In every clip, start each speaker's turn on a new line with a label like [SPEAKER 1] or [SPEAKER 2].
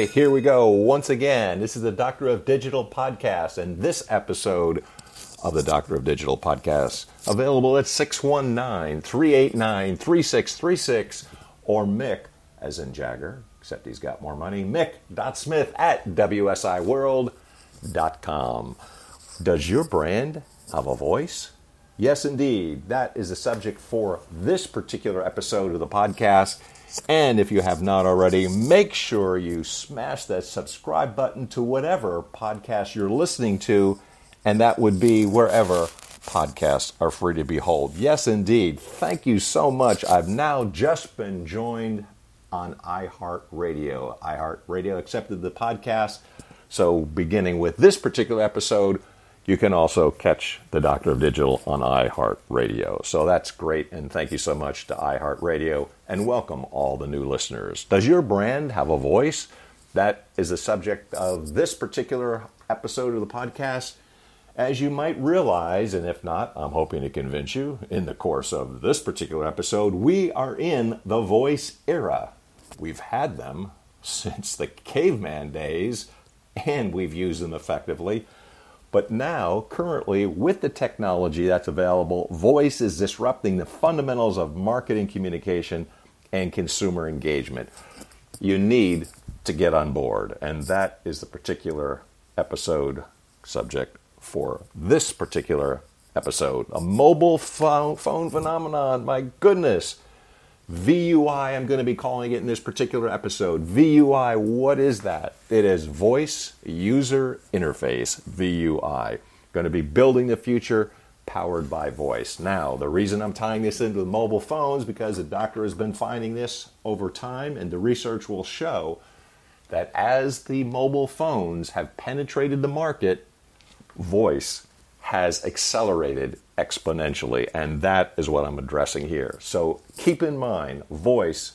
[SPEAKER 1] right, here we go once again. This is the Doctor of Digital podcast, and this episode of the Doctor of Digital podcast available at 619 389 3636 or Mick, as in Jagger, except he's got more money, Mick.Smith at WSIWorld.com. Does your brand have a voice? Yes, indeed. That is the subject for this particular episode of the podcast. And if you have not already, make sure you smash that subscribe button to whatever podcast you're listening to, and that would be wherever podcasts are free to behold. Yes, indeed. Thank you so much. I've now just been joined on iHeartRadio. iHeartRadio accepted the podcast. So, beginning with this particular episode, you can also catch the Doctor of Digital on iHeartRadio. So that's great, and thank you so much to iHeartRadio, and welcome all the new listeners. Does your brand have a voice? That is the subject of this particular episode of the podcast. As you might realize, and if not, I'm hoping to convince you in the course of this particular episode, we are in the voice era. We've had them since the caveman days, and we've used them effectively. But now, currently, with the technology that's available, voice is disrupting the fundamentals of marketing communication and consumer engagement. You need to get on board, and that is the particular episode subject for this particular episode. A mobile phone, phenomenon, my goodness. VUI, I'm going to be calling it in this particular episode. VUI, what is that? It is Voice User Interface, VUI. Going to be building the future powered by voice. Now, the reason I'm tying this into the mobile phones because the doctor has been finding this over time, and the research will show that as the mobile phones have penetrated the market, voice has accelerated exponentially, and that is what I'm addressing here. So keep in mind, voice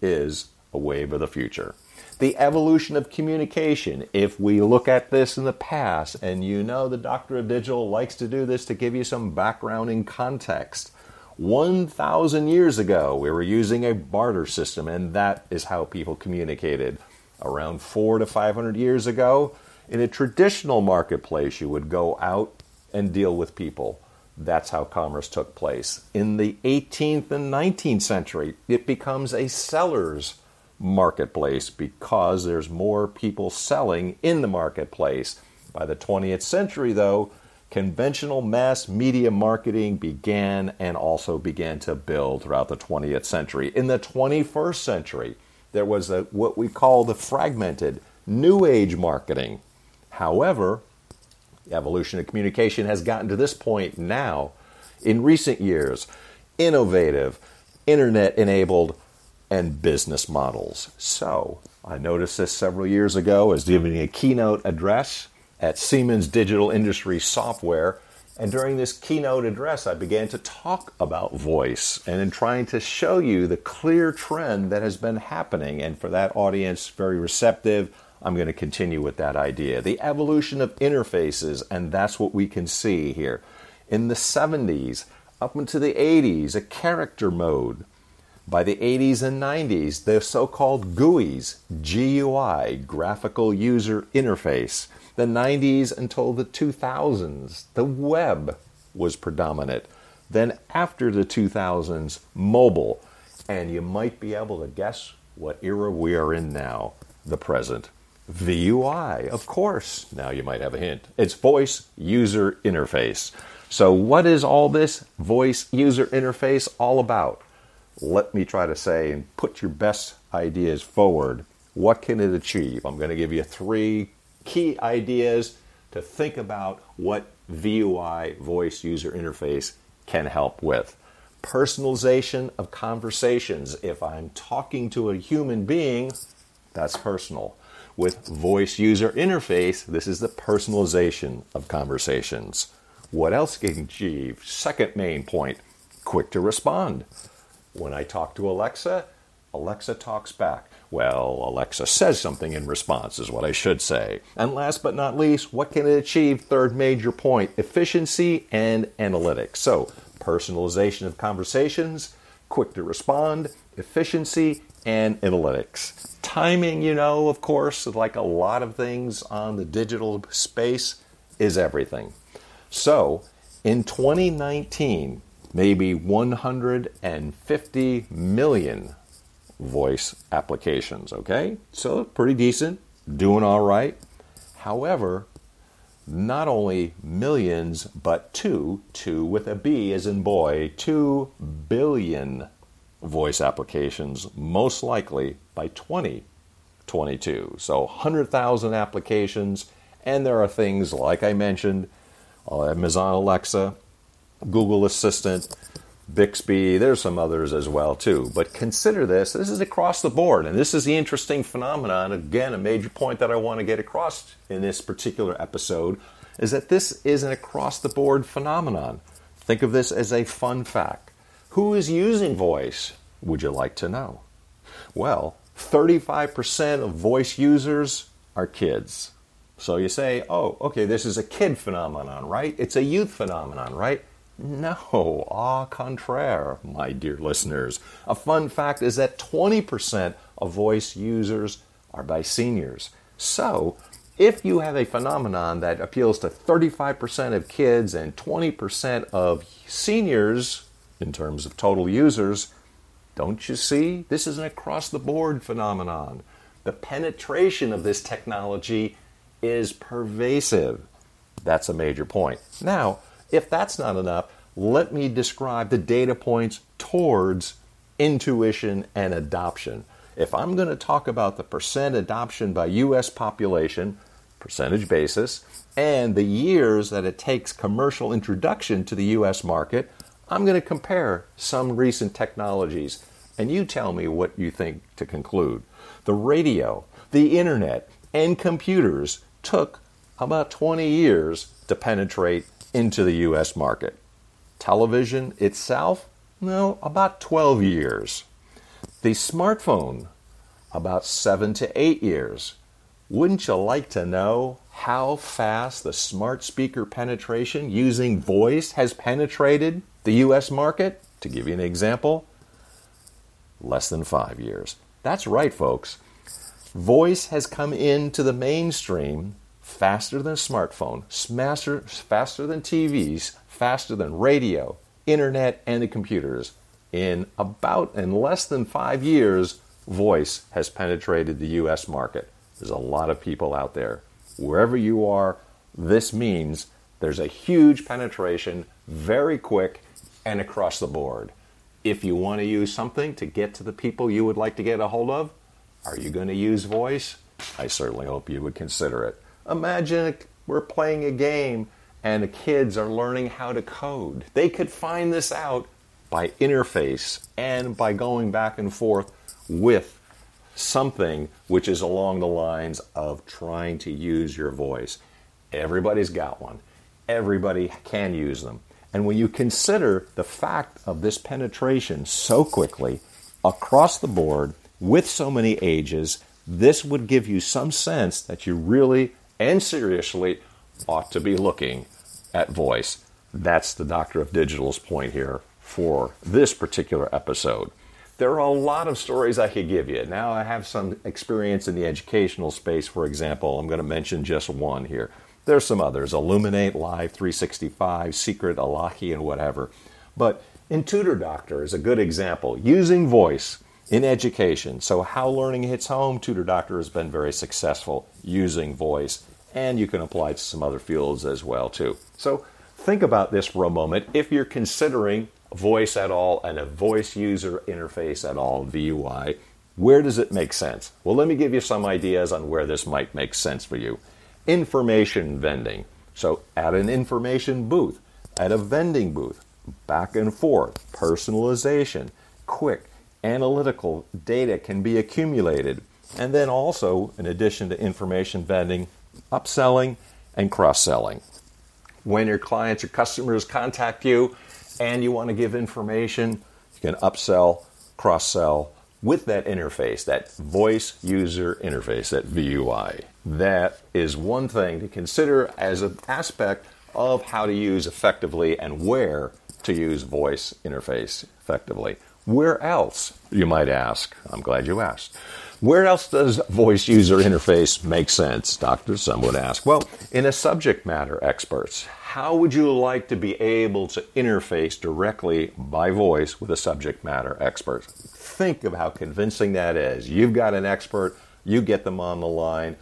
[SPEAKER 1] is a wave of the future. The evolution of communication, if we look at this in the past, and you know the Doctor of Digital likes to do this to give you some background and context. 1,000 years ago, we were using a barter system, and that is how people communicated. Around four to 500 years ago, in a traditional marketplace, you would go out and deal with people. That's how commerce took place. In the 18th and 19th century, it becomes a seller's marketplace because there's more people selling in the marketplace. By the 20th century, though, conventional mass media marketing began and also began to build throughout the 20th century. In the 21st century, there was a, what we call the fragmented new age marketing. However, the evolution of communication has gotten to this point now in recent years innovative, internet enabled, and business models. So, I noticed this several years ago as giving a keynote address at Siemens Digital Industry Software. And during this keynote address, I began to talk about voice and in trying to show you the clear trend that has been happening. And for that audience, very receptive. I'm going to continue with that idea. The evolution of interfaces, and that's what we can see here. In the 70s, up into the 80s, a character mode. By the 80s and 90s, the so called GUIs, GUI, Graphical User Interface. The 90s until the 2000s, the web was predominant. Then, after the 2000s, mobile. And you might be able to guess what era we are in now, the present. VUI, of course. Now you might have a hint. It's voice user interface. So, what is all this voice user interface all about? Let me try to say and put your best ideas forward. What can it achieve? I'm going to give you three key ideas to think about what VUI, voice user interface, can help with. Personalization of conversations. If I'm talking to a human being, that's personal with voice user interface, this is the personalization of conversations. What else can achieve? Second main point quick to respond. When I talk to Alexa, Alexa talks back. Well, Alexa says something in response, is what I should say. And last but not least, what can it achieve? Third major point efficiency and analytics. So, personalization of conversations, quick to respond, efficiency, and analytics Timing, you know, of course, like a lot of things on the digital space, is everything. So, in 2019, maybe 150 million voice applications, okay? So, pretty decent, doing all right. However, not only millions, but two, two with a B as in boy, two billion voice applications, most likely by 2022. So 100,000 applications, and there are things like I mentioned Amazon Alexa, Google Assistant, Bixby, there's some others as well too. But consider this, this is across the board, and this is the interesting phenomenon. Again, a major point that I want to get across in this particular episode is that this is an across the board phenomenon. Think of this as a fun fact. Who is using voice? Would you like to know? Well, 35% of voice users are kids. So you say, oh, okay, this is a kid phenomenon, right? It's a youth phenomenon, right? No, au contraire, my dear listeners. A fun fact is that 20% of voice users are by seniors. So, if you have a phenomenon that appeals to 35% of kids and 20% of seniors in terms of total users, don't you see? This is an across the board phenomenon. The penetration of this technology is pervasive. That's a major point. Now, if that's not enough, let me describe the data points towards intuition and adoption. If I'm going to talk about the percent adoption by US population, percentage basis, and the years that it takes commercial introduction to the US market, I'm going to compare some recent technologies and you tell me what you think to conclude. The radio, the internet, and computers took about 20 years to penetrate into the US market. Television itself, no, about 12 years. The smartphone, about 7 to 8 years. Wouldn't you like to know how fast the smart speaker penetration using voice has penetrated the US market? To give you an example, less than five years. That's right, folks. Voice has come into the mainstream faster than smartphone, faster, faster than TVs, faster than radio, internet, and the computers. In about in less than five years, voice has penetrated the US market. There's a lot of people out there. Wherever you are, this means there's a huge penetration, very quick, and across the board. If you want to use something to get to the people you would like to get a hold of, are you going to use voice? I certainly hope you would consider it. Imagine we're playing a game and the kids are learning how to code. They could find this out by interface and by going back and forth with something which is along the lines of trying to use your voice. Everybody's got one. Everybody can use them. And when you consider the fact of this penetration so quickly across the board with so many ages, this would give you some sense that you really and seriously ought to be looking at voice. That's the Doctor of Digital's point here for this particular episode. There are a lot of stories I could give you. Now, I have some experience in the educational space, for example. I'm going to mention just one here. There's some others Illuminate, Live 365, Secret, Alaki, and whatever. But in Tutor Doctor is a good example. Using voice in education. So, how learning hits home, Tutor Doctor has been very successful using voice. And you can apply it to some other fields as well, too. So, think about this for a moment. If you're considering voice at all and a voice user interface at all, VUI, where does it make sense? Well, let me give you some ideas on where this might make sense for you. Information vending. So, at an information booth, at a vending booth, back and forth, personalization, quick, analytical data can be accumulated. And then also, in addition to information vending, upselling and cross selling. When your clients or customers contact you, and you want to give information, you can upsell, cross sell with that interface, that voice user interface, that VUI. That is one thing to consider as an aspect of how to use effectively and where to use voice interface effectively. Where else, you might ask? I'm glad you asked. Where else does voice user interface make sense, Doctor? Some would ask. Well, in a subject matter experts. How would you like to be able to interface directly by voice with a subject matter expert? Think of how convincing that is. You've got an expert, you get them on the line,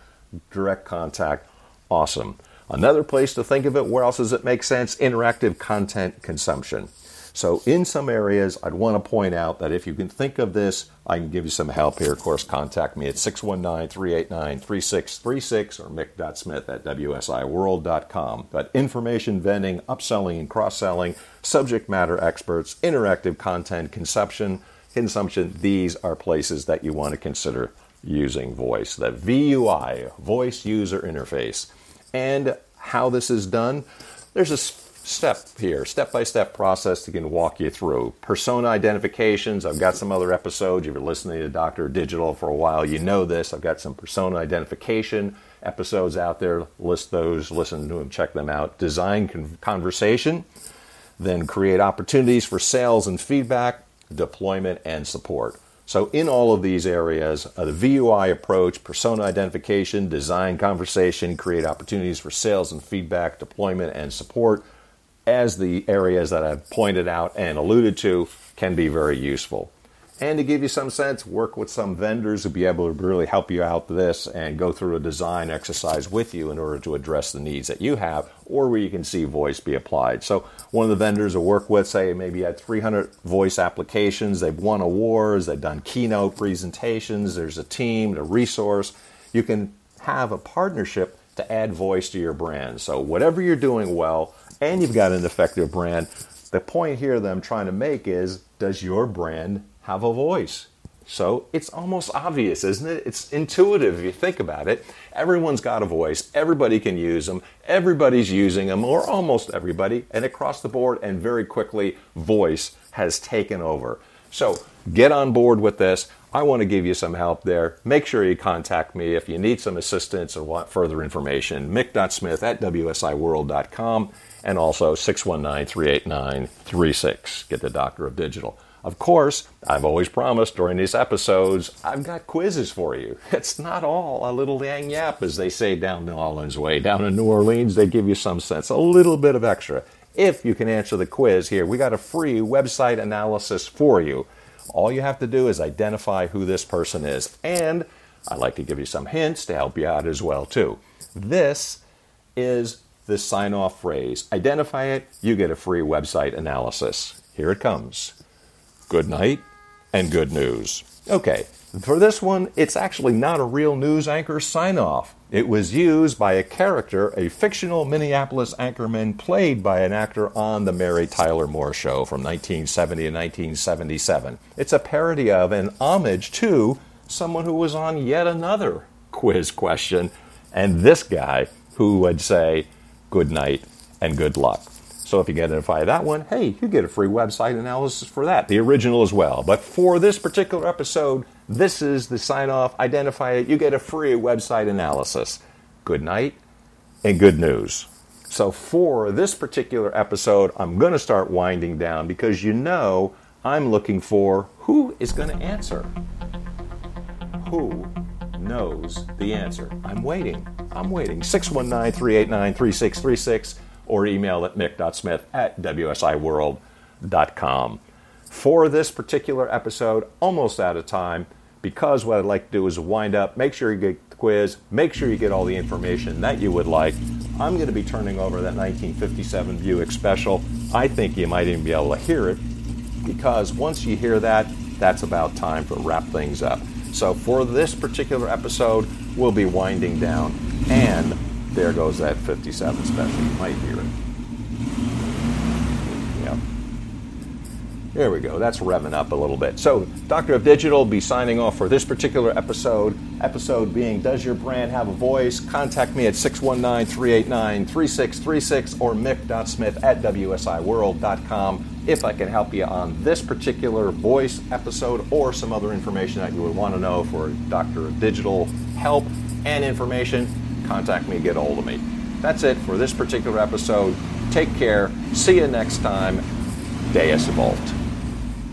[SPEAKER 1] direct contact, awesome. Another place to think of it, where else does it make sense? Interactive content consumption. So, in some areas, I'd want to point out that if you can think of this, I can give you some help here. Of course, contact me at 619 389 3636 or mick.smith at wsiworld.com. But information vending, upselling, and cross selling, subject matter experts, interactive content consumption, consumption, these are places that you want to consider using voice. The VUI, Voice User Interface. And how this is done, there's a step here, step by step process to can walk you through. Persona identifications, I've got some other episodes. If you're listening to Dr. Digital for a while, you know this. I've got some persona identification episodes out there. List those, listen to them, check them out. Design con- conversation, then create opportunities for sales and feedback, deployment, and support. So, in all of these areas, uh, the VUI approach, persona identification, design conversation, create opportunities for sales and feedback, deployment, and support as the areas that I've pointed out and alluded to can be very useful. And to give you some sense, work with some vendors who be able to really help you out with this and go through a design exercise with you in order to address the needs that you have or where you can see voice be applied. So one of the vendors I work with, say maybe had 300 voice applications, they've won awards, they've done keynote presentations, there's a team, a resource. You can have a partnership to add voice to your brand. So whatever you're doing well, and you've got an effective brand. The point here that I'm trying to make is does your brand have a voice? So it's almost obvious, isn't it? It's intuitive if you think about it. Everyone's got a voice, everybody can use them, everybody's using them, or almost everybody, and across the board, and very quickly, voice has taken over. So get on board with this. I want to give you some help there. Make sure you contact me if you need some assistance or want further information. Mick.smith at WSIWorld.com and also 619 389 36. Get the Doctor of Digital. Of course, I've always promised during these episodes, I've got quizzes for you. It's not all a little lagniappe, as they say down New Orleans way. Down in New Orleans, they give you some sense, a little bit of extra. If you can answer the quiz here, we got a free website analysis for you. All you have to do is identify who this person is. And I'd like to give you some hints to help you out as well, too. This is the sign off phrase. Identify it, you get a free website analysis. Here it comes. Good night and good news. Okay, for this one, it's actually not a real news anchor sign off. It was used by a character, a fictional Minneapolis anchorman played by an actor on The Mary Tyler Moore Show from 1970 to 1977. It's a parody of and homage to someone who was on yet another quiz question, and this guy who would say, good night, and good luck. So if you identify that one, hey, you get a free website analysis for that, the original as well. But for this particular episode, this is the sign off. Identify it, you get a free website analysis. Good night and good news. So for this particular episode, I'm going to start winding down because you know I'm looking for who is going to answer. Who knows the answer? I'm waiting. I'm waiting. 619 389 3636 or email at mick.smith at wsiworld.com. For this particular episode, almost out of time, because what I'd like to do is wind up, make sure you get the quiz, make sure you get all the information that you would like. I'm going to be turning over that 1957 Buick Special. I think you might even be able to hear it because once you hear that, that's about time to wrap things up. So for this particular episode, we'll be winding down. And there goes that 57 special. You might hear it. Yep. There we go. That's revving up a little bit. So, Doctor of Digital will be signing off for this particular episode. Episode being Does Your Brand Have a Voice? Contact me at 619 389 3636 or mick.smith at wsiworld.com if I can help you on this particular voice episode or some other information that you would want to know for Doctor of Digital help and information contact me, get a hold of me. That's it for this particular episode. Take care. See you next time. Deus Vult.